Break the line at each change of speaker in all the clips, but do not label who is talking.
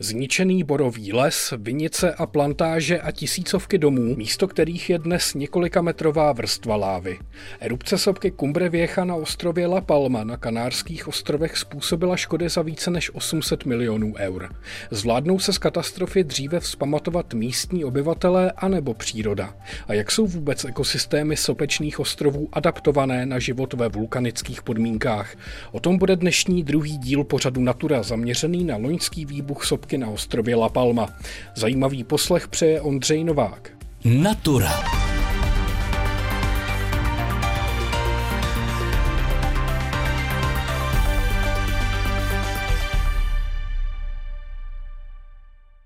Zničený borový les, vinice a plantáže a tisícovky domů, místo kterých je dnes několika metrová vrstva lávy. Erupce sopky Cumbre Vieja na ostrově La Palma na Kanárských ostrovech způsobila škody za více než 800 milionů eur. Zvládnou se z katastrofy dříve vzpamatovat místní obyvatelé anebo příroda? A jak jsou vůbec ekosystémy sopečných ostrovů adaptované na život ve vulkanických podmínkách? O tom bude dnešní druhý díl pořadu Natura zaměřený na loňský výbuch sopky sopky na ostrově La Palma. Zajímavý poslech přeje Ondřej Novák. Natura.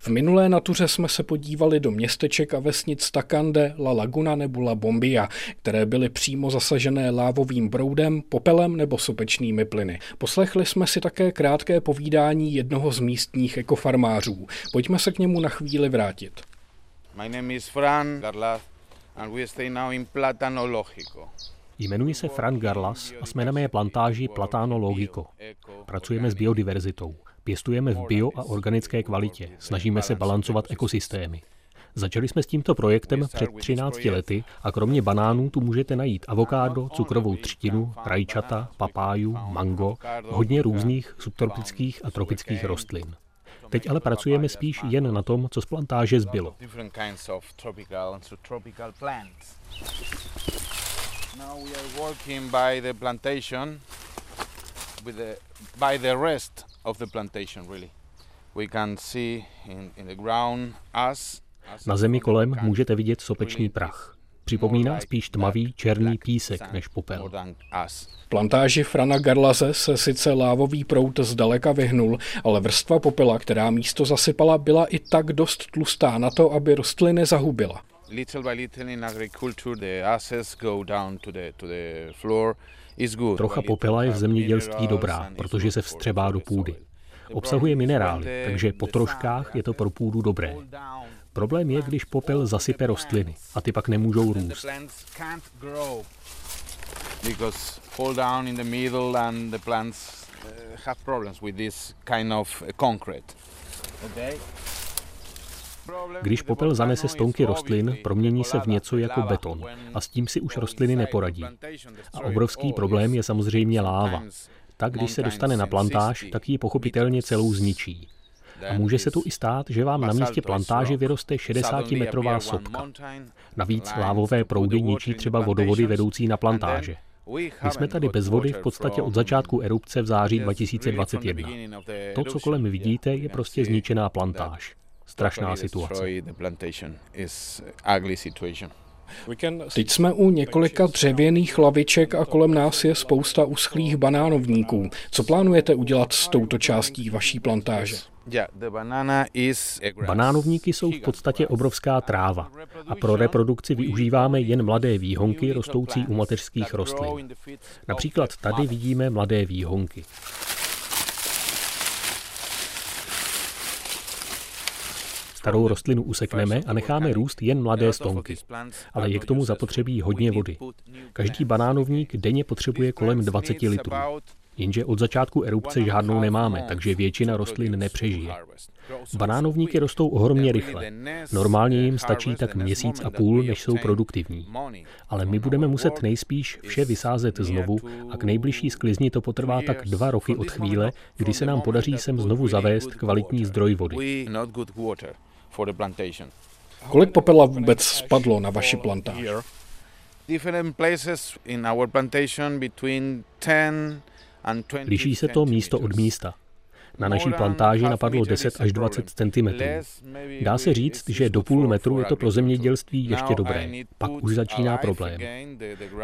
V minulé natuře jsme se podívali do městeček a vesnic Takande, La Laguna nebo La Bombia, které byly přímo zasažené lávovým broudem, popelem nebo sopečnými plyny. Poslechli jsme si také krátké povídání jednoho z místních ekofarmářů. Pojďme se k němu na chvíli vrátit.
My name is Fran Garlas and we stay now in Platano Logico.
Jmenuji se Fran Garlas a jsme na mé plantáži Platano Logico. Pracujeme s biodiverzitou. Pěstujeme v bio a organické kvalitě, snažíme se balancovat ekosystémy. Začali jsme s tímto projektem před 13 lety a kromě banánů tu můžete najít avokádo, cukrovou třtinu, rajčata, papáju, mango, hodně různých subtropických a tropických rostlin. Teď ale pracujeme spíš jen na tom, co z plantáže zbylo. Now we are working by the plantation with the, by the rest of the plantation really. We can see in, in the ground us na zemi kolem můžete vidět sopečný prach. Připomíná spíš tmavý černý písek než popel.
Plantáži Frana Garlaze se sice lávový prout zdaleka vyhnul, ale vrstva popela, která místo zasypala, byla i tak dost tlustá na to, aby rostliny zahubila. Little by little in agriculture the ashes go down to the, to the floor
Trocha popela je v zemědělství dobrá, protože se vstřebá do půdy. Obsahuje minerály, takže po troškách je to pro půdu dobré. Problém je, když popel zasype rostliny a ty pak nemůžou růst. Okay. Když popel zanese stonky rostlin, promění se v něco jako beton a s tím si už rostliny neporadí. A obrovský problém je samozřejmě láva. Tak, když se dostane na plantáž, tak ji pochopitelně celou zničí. A může se tu i stát, že vám na místě plantáže vyroste 60-metrová sopka. Navíc lávové proudy ničí třeba vodovody vedoucí na plantáže. My jsme tady bez vody v podstatě od začátku erupce v září 2021. To, co kolem vidíte, je prostě zničená plantáž strašná situace.
Teď jsme u několika dřevěných laviček a kolem nás je spousta uschlých banánovníků. Co plánujete udělat s touto částí vaší plantáže?
Banánovníky jsou v podstatě obrovská tráva a pro reprodukci využíváme jen mladé výhonky rostoucí u mateřských rostlin. Například tady vidíme mladé výhonky. Starou rostlinu usekneme a necháme růst jen mladé stonky. Ale je k tomu zapotřebí hodně vody. Každý banánovník denně potřebuje kolem 20 litrů. Jenže od začátku erupce žádnou nemáme, takže většina rostlin nepřežije. Banánovníky rostou ohromně rychle. Normálně jim stačí tak měsíc a půl, než jsou produktivní. Ale my budeme muset nejspíš vše vysázet znovu a k nejbližší sklizni to potrvá tak dva roky od chvíle, kdy se nám podaří sem znovu zavést kvalitní zdroj vody
for the plantation. Kolik popela vůbec spadlo na vaši plantáž?
Liší se to místo od místa. Na naší plantáži napadlo 10 až 20 cm. Dá se říct, že do půl metru je to pro zemědělství ještě dobré. Pak už začíná problém.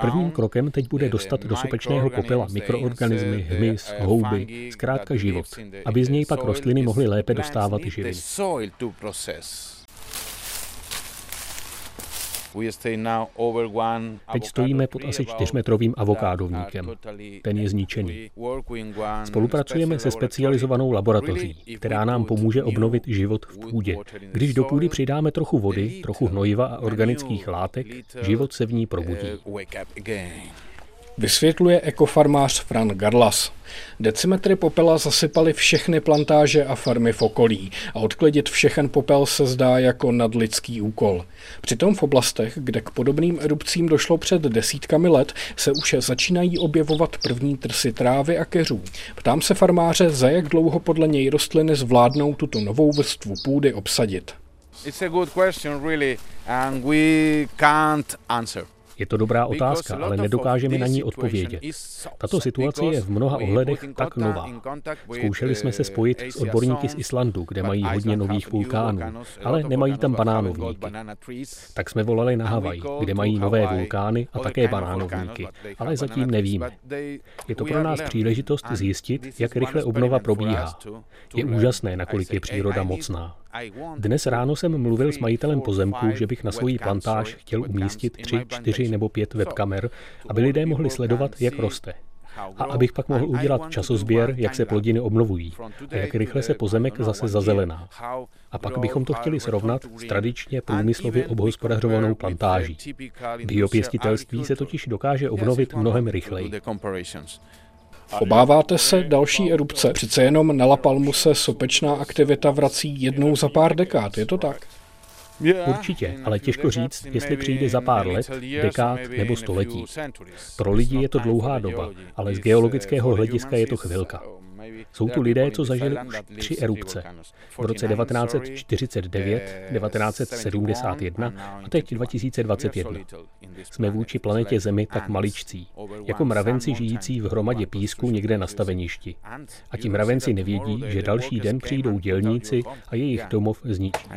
Prvním krokem teď bude dostat do sopečného popela mikroorganismy, hmyz, houby, zkrátka život, aby z něj pak rostliny mohly lépe dostávat živiny. Teď stojíme pod asi čtyřmetrovým avokádovníkem. Ten je zničený. Spolupracujeme se specializovanou laboratoří, která nám pomůže obnovit život v půdě. Když do půdy přidáme trochu vody, trochu hnojiva a organických látek, život se v ní probudí.
Vysvětluje ekofarmář Fran Garlas. Decimetry popela zasypaly všechny plantáže a farmy v okolí a odklidit všechen popel se zdá jako nadlidský úkol. Přitom v oblastech, kde k podobným erupcím došlo před desítkami let, se už začínají objevovat první trsy trávy a keřů. Ptám se farmáře, za jak dlouho podle něj rostliny zvládnou tuto novou vrstvu půdy obsadit.
It's a good question, really, and we can't answer.
Je to dobrá otázka, ale nedokážeme na ní odpovědět. Tato situace je v mnoha ohledech tak nová. Zkoušeli jsme se spojit s odborníky z Islandu, kde mají hodně nových vulkánů, ale nemají tam banánovníky. Tak jsme volali na Havaj, kde mají nové vulkány a také banánovníky, ale zatím nevíme. Je to pro nás příležitost zjistit, jak rychle obnova probíhá. Je úžasné, nakolik je příroda mocná. Dnes ráno jsem mluvil s majitelem pozemku, že bych na svoji plantáž chtěl umístit tři, čtyři nebo pět webkamer, aby lidé mohli sledovat, jak roste. A abych pak mohl udělat časozběr, jak se plodiny obnovují a jak rychle se pozemek zase zazelená. A pak bychom to chtěli srovnat s tradičně průmyslově obhospodařovanou plantáží. Biopěstitelství se totiž dokáže obnovit mnohem rychleji.
Obáváte se další erupce? Přece jenom na La Palmu se sopečná aktivita vrací jednou za pár dekád, je to tak?
Určitě, ale těžko říct, jestli přijde za pár let, dekád nebo století. Pro lidi je to dlouhá doba, ale z geologického hlediska je to chvilka. Jsou tu lidé, co zažili už tři erupce. V roce 1949, 1971 a teď 2021. Jsme vůči planetě Zemi tak maličcí, jako mravenci žijící v hromadě písku někde na staveništi. A ti mravenci nevědí, že další den přijdou dělníci a jejich domov zničí.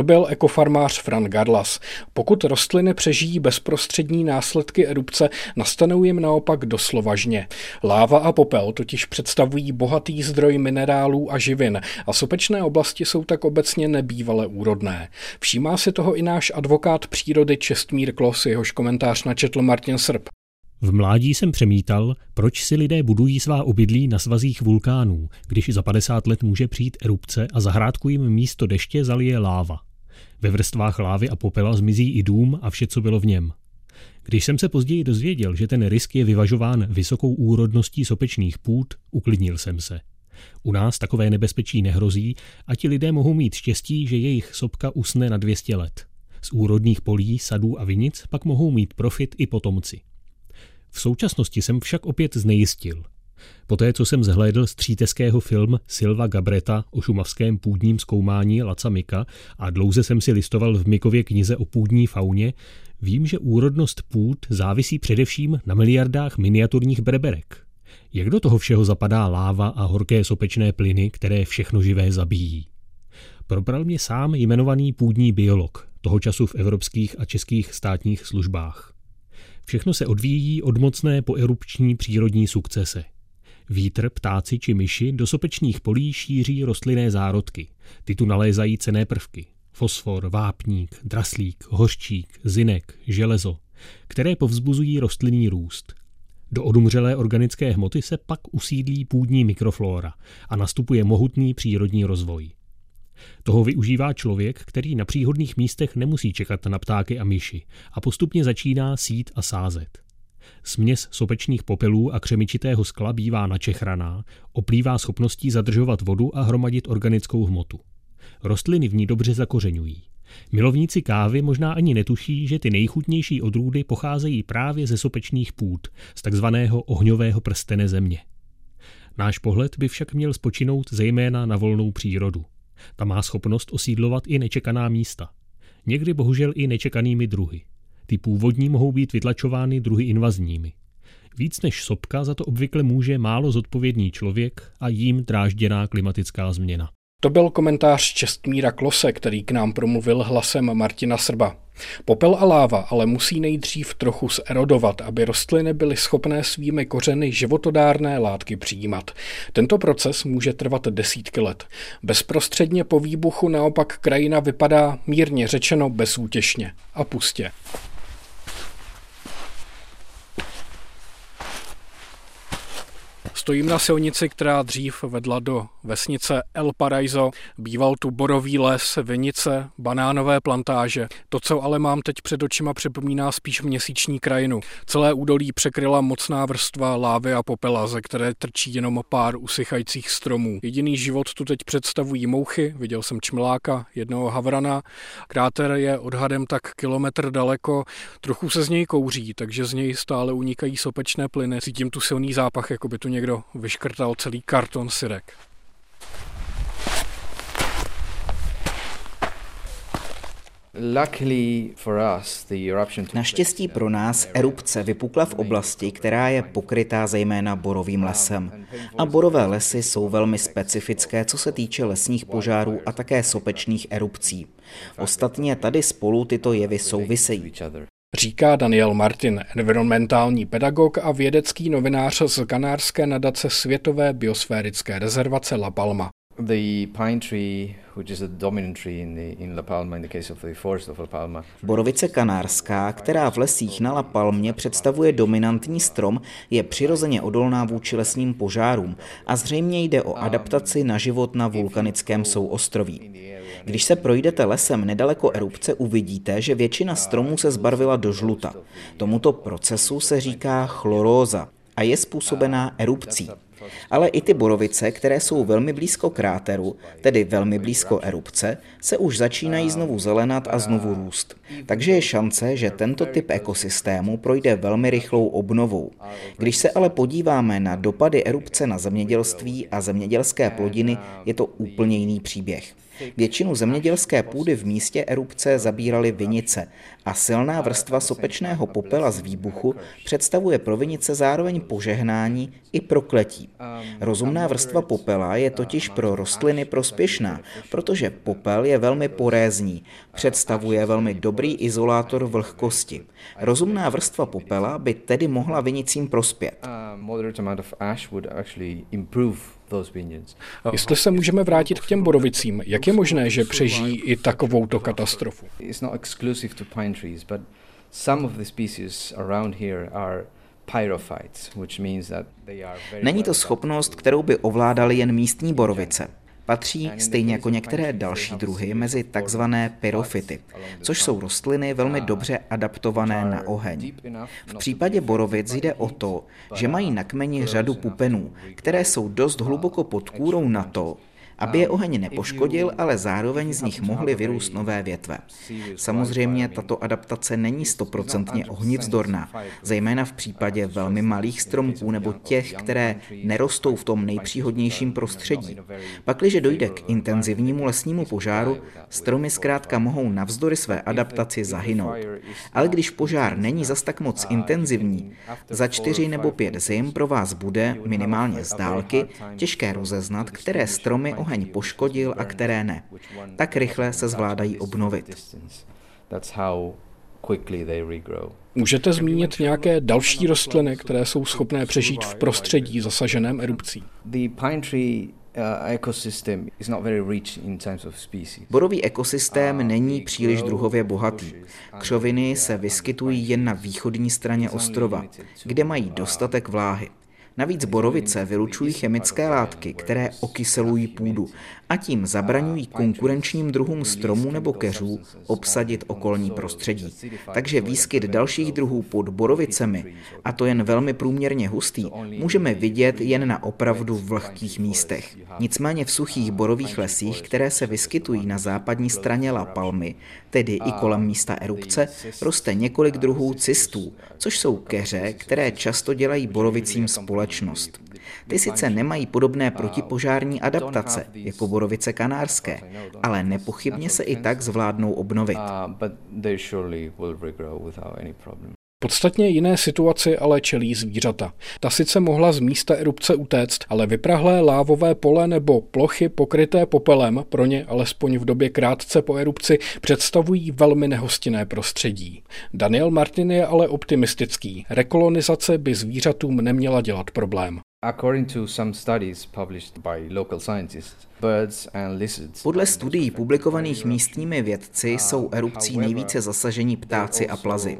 To byl ekofarmář Fran Garlas. Pokud rostliny přežijí bezprostřední následky erupce, nastanou jim naopak doslova žně. Láva a popel totiž představují bohatý zdroj minerálů a živin a sopečné oblasti jsou tak obecně nebývale úrodné. Všímá si toho i náš advokát přírody Čestmír Klos, jehož komentář načetl Martin Srb.
V mládí jsem přemítal, proč si lidé budují svá obydlí na svazích vulkánů, když za 50 let může přijít erupce a zahrádku jim místo deště zalije láva. Ve vrstvách lávy a popela zmizí i dům a vše, co bylo v něm. Když jsem se později dozvěděl, že ten risk je vyvažován vysokou úrodností sopečných půd, uklidnil jsem se. U nás takové nebezpečí nehrozí a ti lidé mohou mít štěstí, že jejich sopka usne na 200 let. Z úrodných polí, sadů a vinic pak mohou mít profit i potomci. V současnosti jsem však opět znejistil. Poté, co jsem zhlédl stříteského film Silva Gabreta o šumavském půdním zkoumání Laca Mika a dlouze jsem si listoval v Mikově knize o půdní fauně, vím, že úrodnost půd závisí především na miliardách miniaturních breberek. Jak do toho všeho zapadá láva a horké sopečné plyny, které všechno živé zabíjí? Probral mě sám jmenovaný půdní biolog, toho času v evropských a českých státních službách. Všechno se odvíjí od mocné poerupční přírodní sukcese. Vítr, ptáci či myši do sopečních polí šíří rostlinné zárodky. Ty tu nalézají cené prvky. Fosfor, vápník, draslík, hořčík, zinek, železo, které povzbuzují rostlinný růst. Do odumřelé organické hmoty se pak usídlí půdní mikroflora a nastupuje mohutný přírodní rozvoj. Toho využívá člověk, který na příhodných místech nemusí čekat na ptáky a myši a postupně začíná sít a sázet. Směs sopečných popelů a křemičitého skla bývá načechraná, oplývá schopností zadržovat vodu a hromadit organickou hmotu. Rostliny v ní dobře zakořeňují. Milovníci kávy možná ani netuší, že ty nejchutnější odrůdy pocházejí právě ze sopečných půd, z takzvaného ohňového prstene země. Náš pohled by však měl spočinout zejména na volnou přírodu. Ta má schopnost osídlovat i nečekaná místa. Někdy bohužel i nečekanými druhy. Ty původní mohou být vytlačovány druhy invazními. Víc než sopka za to obvykle může málo zodpovědný člověk a jím drážděná klimatická změna.
To byl komentář Čestmíra Klose, který k nám promluvil hlasem Martina Srba. Popel a láva ale musí nejdřív trochu zerodovat, aby rostliny byly schopné svými kořeny životodárné látky přijímat. Tento proces může trvat desítky let. Bezprostředně po výbuchu naopak krajina vypadá mírně řečeno bezútěšně a pustě. Stojím na silnici, která dřív vedla do vesnice El Paraiso. Býval tu borový les, vinice, banánové plantáže. To, co ale mám teď před očima, připomíná spíš měsíční krajinu. Celé údolí překryla mocná vrstva lávy a popela, ze které trčí jenom pár usychajících stromů. Jediný život tu teď představují mouchy, viděl jsem čmláka, jednoho havrana. Kráter je odhadem tak kilometr daleko, trochu se z něj kouří, takže z něj stále unikají sopečné plyny. Cítím tu silný zápach, jako by tu někdo vyškrtal celý karton syrek.
Naštěstí pro nás erupce vypukla v oblasti, která je pokrytá zejména borovým lesem. A borové lesy jsou velmi specifické, co se týče lesních požárů a také sopečných erupcí. Ostatně tady spolu tyto jevy souvisejí.
Říká Daniel Martin, environmentální pedagog a vědecký novinář z kanárské nadace Světové biosférické rezervace La Palma.
Borovice kanárská, která v lesích na La Palmě představuje dominantní strom, je přirozeně odolná vůči lesním požárům a zřejmě jde o adaptaci na život na vulkanickém souostroví. Když se projdete lesem nedaleko erupce, uvidíte, že většina stromů se zbarvila do žluta. Tomuto procesu se říká chloróza a je způsobená erupcí. Ale i ty borovice, které jsou velmi blízko kráteru, tedy velmi blízko erupce, se už začínají znovu zelenat a znovu růst. Takže je šance, že tento typ ekosystému projde velmi rychlou obnovou. Když se ale podíváme na dopady erupce na zemědělství a zemědělské plodiny, je to úplně jiný příběh. Většinu zemědělské půdy v místě erupce zabíraly vinice a silná vrstva sopečného popela z výbuchu představuje pro vinice zároveň požehnání i prokletí. Rozumná vrstva popela je totiž pro rostliny prospěšná, protože popel je velmi porézní, představuje velmi dobrý izolátor vlhkosti. Rozumná vrstva popela by tedy mohla vinicím prospět.
Jestli se můžeme vrátit k těm borovicím, jak je možné, že přežijí i takovouto katastrofu?
Není to schopnost, kterou by ovládaly jen místní borovice. Patří, stejně jako některé další druhy, mezi takzvané pyrofity, což jsou rostliny velmi dobře adaptované na oheň. V případě borovic jde o to, že mají na kmeni řadu pupenů, které jsou dost hluboko pod kůrou na to, aby je oheň nepoškodil, ale zároveň z nich mohly vyrůst nové větve. Samozřejmě tato adaptace není stoprocentně ohnivzdorná, zejména v případě velmi malých stromků nebo těch, které nerostou v tom nejpříhodnějším prostředí. Pakliže dojde k intenzivnímu lesnímu požáru, stromy zkrátka mohou navzdory své adaptaci zahynout. Ale když požár není zas tak moc intenzivní, za čtyři nebo pět zim pro vás bude, minimálně z dálky, těžké rozeznat, které stromy oheň oheň poškodil a které ne. Tak rychle se zvládají obnovit.
Můžete zmínit nějaké další rostliny, které jsou schopné přežít v prostředí zasaženém erupcí?
Borový ekosystém není příliš druhově bohatý. Křoviny se vyskytují jen na východní straně ostrova, kde mají dostatek vláhy. Navíc borovice vylučují chemické látky, které okyselují půdu a tím zabraňují konkurenčním druhům stromů nebo keřů obsadit okolní prostředí. Takže výskyt dalších druhů pod borovicemi, a to jen velmi průměrně hustý, můžeme vidět jen na opravdu vlhkých místech. Nicméně v suchých borových lesích, které se vyskytují na západní straně La Palmy, tedy i kolem místa erupce, roste několik druhů cystů, což jsou keře, které často dělají borovicím společnost. Ty sice nemají podobné protipožární adaptace jako borovice kanárské, ale nepochybně se i tak zvládnou obnovit.
Podstatně jiné situaci ale čelí zvířata. Ta sice mohla z místa erupce utéct, ale vyprahlé lávové pole nebo plochy pokryté popelem pro ně alespoň v době krátce po erupci představují velmi nehostinné prostředí. Daniel Martin je ale optimistický. Rekolonizace by zvířatům neměla dělat problém.
Podle studií publikovaných místními vědci jsou erupcí nejvíce zasažení ptáci a plazy.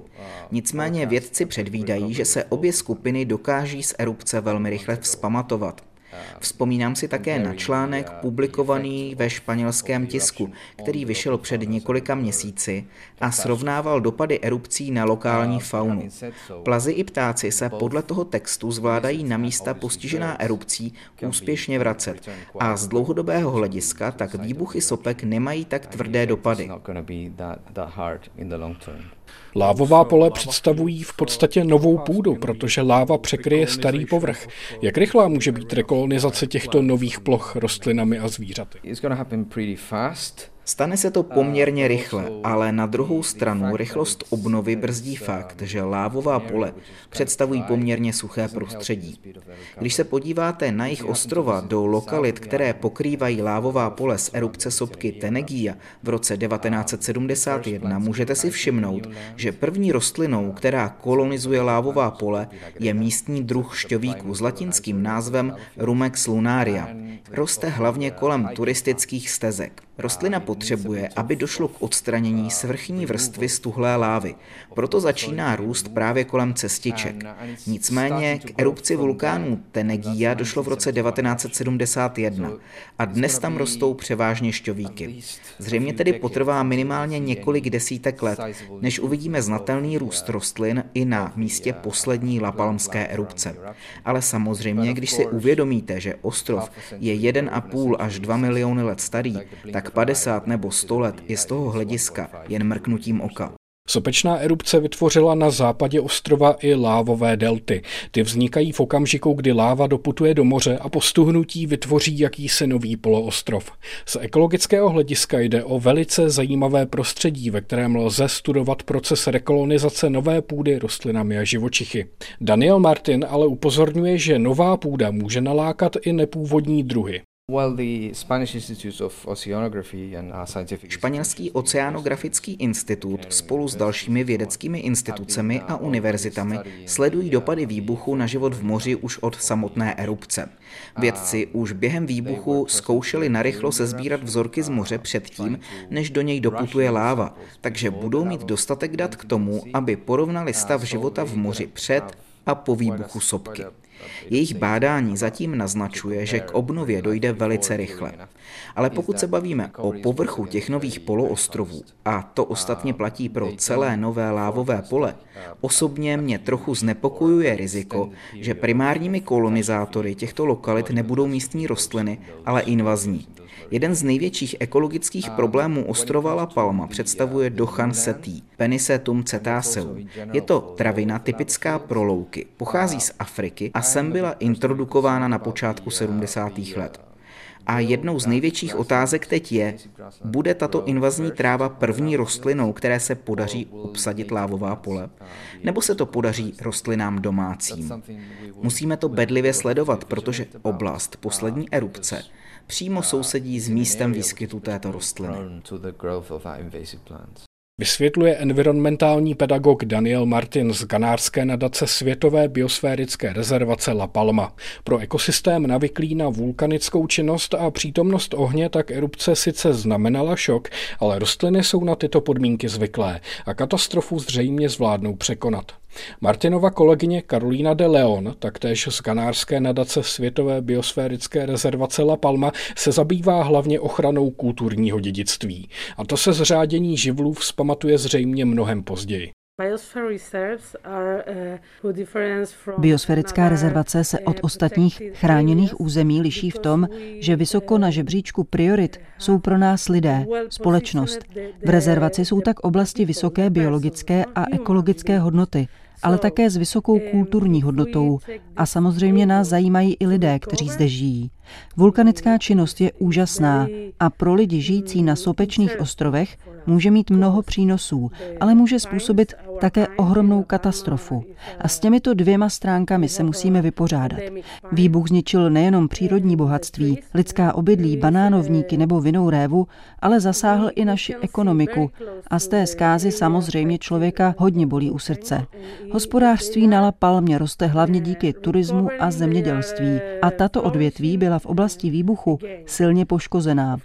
Nicméně vědci předvídají, že se obě skupiny dokáží z erupce velmi rychle vzpamatovat. Vzpomínám si také na článek publikovaný ve španělském tisku, který vyšel před několika měsíci a srovnával dopady erupcí na lokální faunu. Plazy i ptáci se podle toho textu zvládají na místa postižená erupcí úspěšně vracet a z dlouhodobého hlediska tak výbuchy sopek nemají tak tvrdé dopady.
Lávová pole představují v podstatě novou půdu, protože láva překryje starý povrch. Jak rychlá může být rekolonizace těchto nových ploch rostlinami a zvířaty?
Stane se to poměrně rychle, ale na druhou stranu rychlost obnovy brzdí fakt, že lávová pole představují poměrně suché prostředí. Když se podíváte na jejich ostrova do lokalit, které pokrývají lávová pole z erupce sopky Tenegia v roce 1971, můžete si všimnout, že první rostlinou, která kolonizuje lávová pole, je místní druh šťovíků s latinským názvem Rumex lunaria. Roste hlavně kolem turistických stezek. Rostlina potřebuje, aby došlo k odstranění svrchní vrstvy stuhlé lávy. Proto začíná růst právě kolem cestiček. Nicméně k erupci vulkánu Tenegia došlo v roce 1971 a dnes tam rostou převážně šťovíky. Zřejmě tedy potrvá minimálně několik desítek let, než uvidíme znatelný růst rostlin i na místě poslední lapalmské erupce. Ale samozřejmě, když si uvědomíte, že ostrov je 1,5 až 2 miliony let starý, tak 50 nebo 100 let je z toho hlediska jen mrknutím oka.
Sopečná erupce vytvořila na západě ostrova i lávové delty. Ty vznikají v okamžiku, kdy láva doputuje do moře a po stuhnutí vytvoří jakýsi nový poloostrov. Z ekologického hlediska jde o velice zajímavé prostředí, ve kterém lze studovat proces rekolonizace nové půdy rostlinami a živočichy. Daniel Martin ale upozorňuje, že nová půda může nalákat i nepůvodní druhy.
Uh, Španělský oceanografický institut spolu s dalšími vědeckými institucemi a univerzitami sledují dopady výbuchu na život v moři už od samotné erupce. Vědci už během výbuchu zkoušeli narychlo sezbírat vzorky z moře předtím, než do něj doputuje láva, takže budou mít dostatek dat k tomu, aby porovnali stav života v moři před a po výbuchu sopky. Jejich bádání zatím naznačuje, že k obnově dojde velice rychle. Ale pokud se bavíme o povrchu těch nových poloostrovů, a to ostatně platí pro celé nové lávové pole, osobně mě trochu znepokojuje riziko, že primárními kolonizátory těchto lokalit nebudou místní rostliny, ale invazní. Jeden z největších ekologických problémů ostrova La Palma představuje dochan setí, Penicetum cetaceum. Je to travina typická pro louky, pochází z Afriky a sem byla introdukována na počátku 70. let. A jednou z největších otázek teď je, bude tato invazní tráva první rostlinou, které se podaří obsadit lávová pole? Nebo se to podaří rostlinám domácím? Musíme to bedlivě sledovat, protože oblast poslední erupce přímo sousedí s místem výskytu této rostliny.
Vysvětluje environmentální pedagog Daniel Martin z Ganárské nadace Světové biosférické rezervace La Palma. Pro ekosystém navyklý na vulkanickou činnost a přítomnost ohně tak erupce sice znamenala šok, ale rostliny jsou na tyto podmínky zvyklé a katastrofu zřejmě zvládnou překonat. Martinova kolegyně Karolína de Leon, taktéž z kanárské nadace Světové biosférické rezervace La Palma, se zabývá hlavně ochranou kulturního dědictví. A to se zřádění živlů vzpamatuje zřejmě mnohem později.
Uh, Biosférická rezervace se od uh, ostatních chráněných území liší v tom, že vysoko na žebříčku priorit jsou pro nás lidé, společnost. V rezervaci jsou tak oblasti vysoké biologické a ekologické hodnoty, ale také s vysokou kulturní hodnotou a samozřejmě nás zajímají i lidé, kteří zde žijí. Vulkanická činnost je úžasná a pro lidi žijící na sopečných ostrovech může mít mnoho přínosů, ale může způsobit také ohromnou katastrofu. A s těmito dvěma stránkami se musíme vypořádat. Výbuch zničil nejenom přírodní bohatství, lidská obydlí, banánovníky nebo vinou révu, ale zasáhl i naši ekonomiku. A z té zkázy samozřejmě člověka hodně bolí u srdce. Hospodářství na La Palmě roste hlavně díky turismu a zemědělství. A tato odvětví byla v oblasti výbuchu silně poškozená.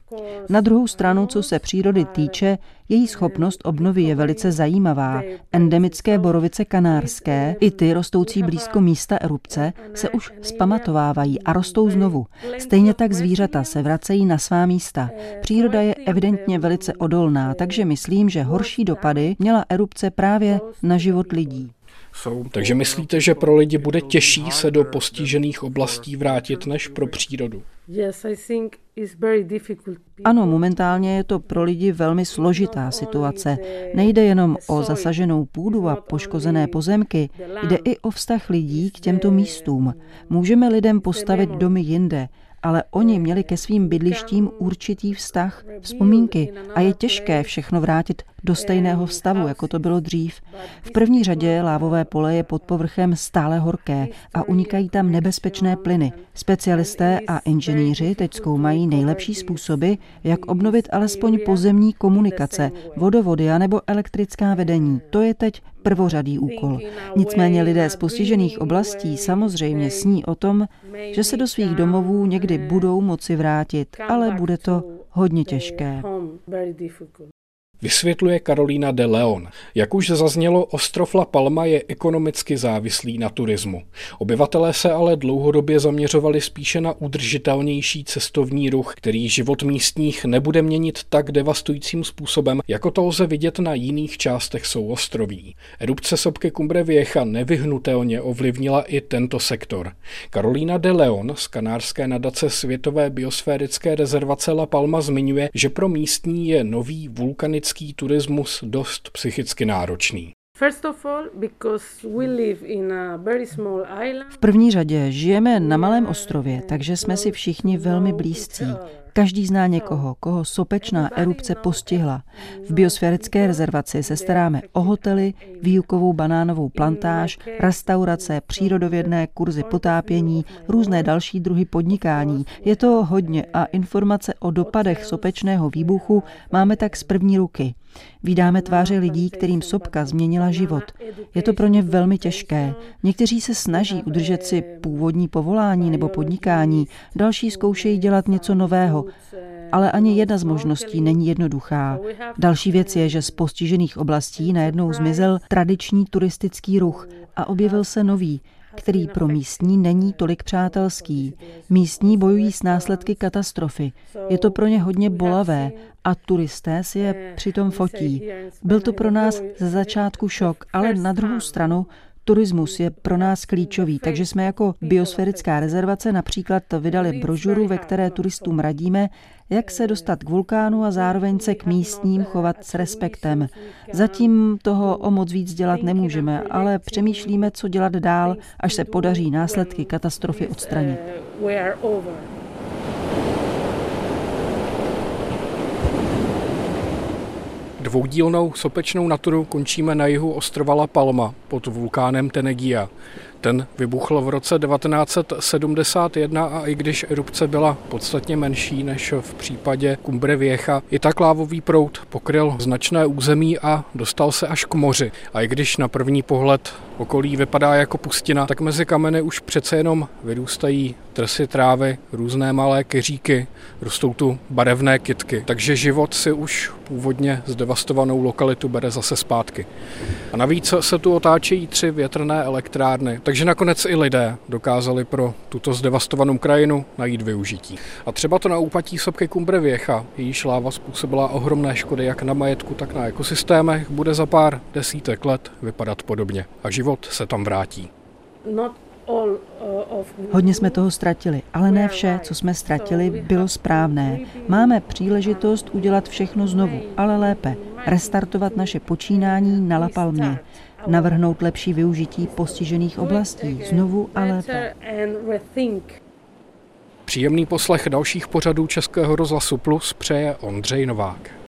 Na druhou stranu, co se přírody týče, její schopnost obnovy je velice zajímavá. Endemické borovice kanárské, i ty rostoucí blízko místa erupce, se už spamatovávají a rostou znovu. Stejně tak zvířata se vracejí na svá místa. Příroda je evidentně velice odolná, takže myslím, že horší dopady měla erupce právě na život lidí.
Takže myslíte, že pro lidi bude těžší se do postižených oblastí vrátit než pro přírodu?
Ano, momentálně je to pro lidi velmi složitá situace. Nejde jenom o zasaženou půdu a poškozené pozemky, jde i o vztah lidí k těmto místům. Můžeme lidem postavit domy jinde, ale oni měli ke svým bydlištím určitý vztah, vzpomínky a je těžké všechno vrátit do stejného stavu, jako to bylo dřív. V první řadě lávové pole je pod povrchem stále horké a unikají tam nebezpečné plyny. Specialisté a inženýři teď zkoumají nejlepší způsoby, jak obnovit alespoň pozemní komunikace, vodovody anebo elektrická vedení. To je teď prvořadý úkol. Nicméně lidé z postižených oblastí samozřejmě sní o tom, že se do svých domovů někdy budou moci vrátit, ale bude to hodně těžké.
Vysvětluje Karolína de Leon. Jak už zaznělo, ostrov La Palma je ekonomicky závislý na turismu. Obyvatelé se ale dlouhodobě zaměřovali spíše na udržitelnější cestovní ruch, který život místních nebude měnit tak devastujícím způsobem, jako to lze vidět na jiných částech souostroví. Erupce sopky Cumbre Vieja nevyhnutelně ovlivnila i tento sektor. Karolína de Leon z kanárské nadace Světové biosférické rezervace La Palma zmiňuje, že pro místní je nový vulkanický turistický turismus dost psychicky náročný.
V první řadě žijeme na malém ostrově, takže jsme si všichni velmi blízcí. Každý zná někoho, koho sopečná erupce postihla. V biosférické rezervaci se staráme o hotely, výukovou banánovou plantáž, restaurace, přírodovědné kurzy potápění, různé další druhy podnikání. Je to hodně a informace o dopadech sopečného výbuchu máme tak z první ruky. Vídáme tváře lidí, kterým sopka změnila život. Je to pro ně velmi těžké. Někteří se snaží udržet si původní povolání nebo podnikání, další zkoušejí dělat něco nového, ale ani jedna z možností není jednoduchá. Další věc je, že z postižených oblastí najednou zmizel tradiční turistický ruch a objevil se nový, který pro místní není tolik přátelský. Místní bojují s následky katastrofy. Je to pro ně hodně bolavé a turisté si je přitom fotí. Byl to pro nás ze začátku šok, ale na druhou stranu Turismus je pro nás klíčový, takže jsme jako biosférická rezervace například vydali brožuru, ve které turistům radíme, jak se dostat k vulkánu a zároveň se k místním chovat s respektem. Zatím toho o moc víc dělat nemůžeme, ale přemýšlíme, co dělat dál, až se podaří následky katastrofy odstranit.
Dvoudílnou sopečnou naturu končíme na jihu ostrova La Palma pod vulkánem Tenegia. Ten vybuchl v roce 1971 a i když erupce byla podstatně menší než v případě Cumbre Vieja, i tak lávový proud pokryl značné území a dostal se až k moři. A i když na první pohled okolí vypadá jako pustina, tak mezi kameny už přece jenom vyrůstají trsy trávy, různé malé keříky, rostou tu barevné kytky. Takže život si už původně zdevastovanou lokalitu bere zase zpátky. A navíc se tu otáčejí tři větrné elektrárny, takže nakonec i lidé dokázali pro tuto zdevastovanou krajinu najít využití. A třeba to na úpatí sopky Cumbre Vieja, jejíž láva způsobila ohromné škody jak na majetku, tak na ekosystémech, bude za pár desítek let vypadat podobně. A život se tam vrátí.
Hodně jsme toho ztratili, ale ne vše, co jsme ztratili, bylo správné. Máme příležitost udělat všechno znovu, ale lépe. Restartovat naše počínání na La Palmě. Navrhnout lepší využití postižených oblastí znovu a lépe.
Příjemný poslech dalších pořadů Českého rozhlasu Plus přeje Ondřej Novák.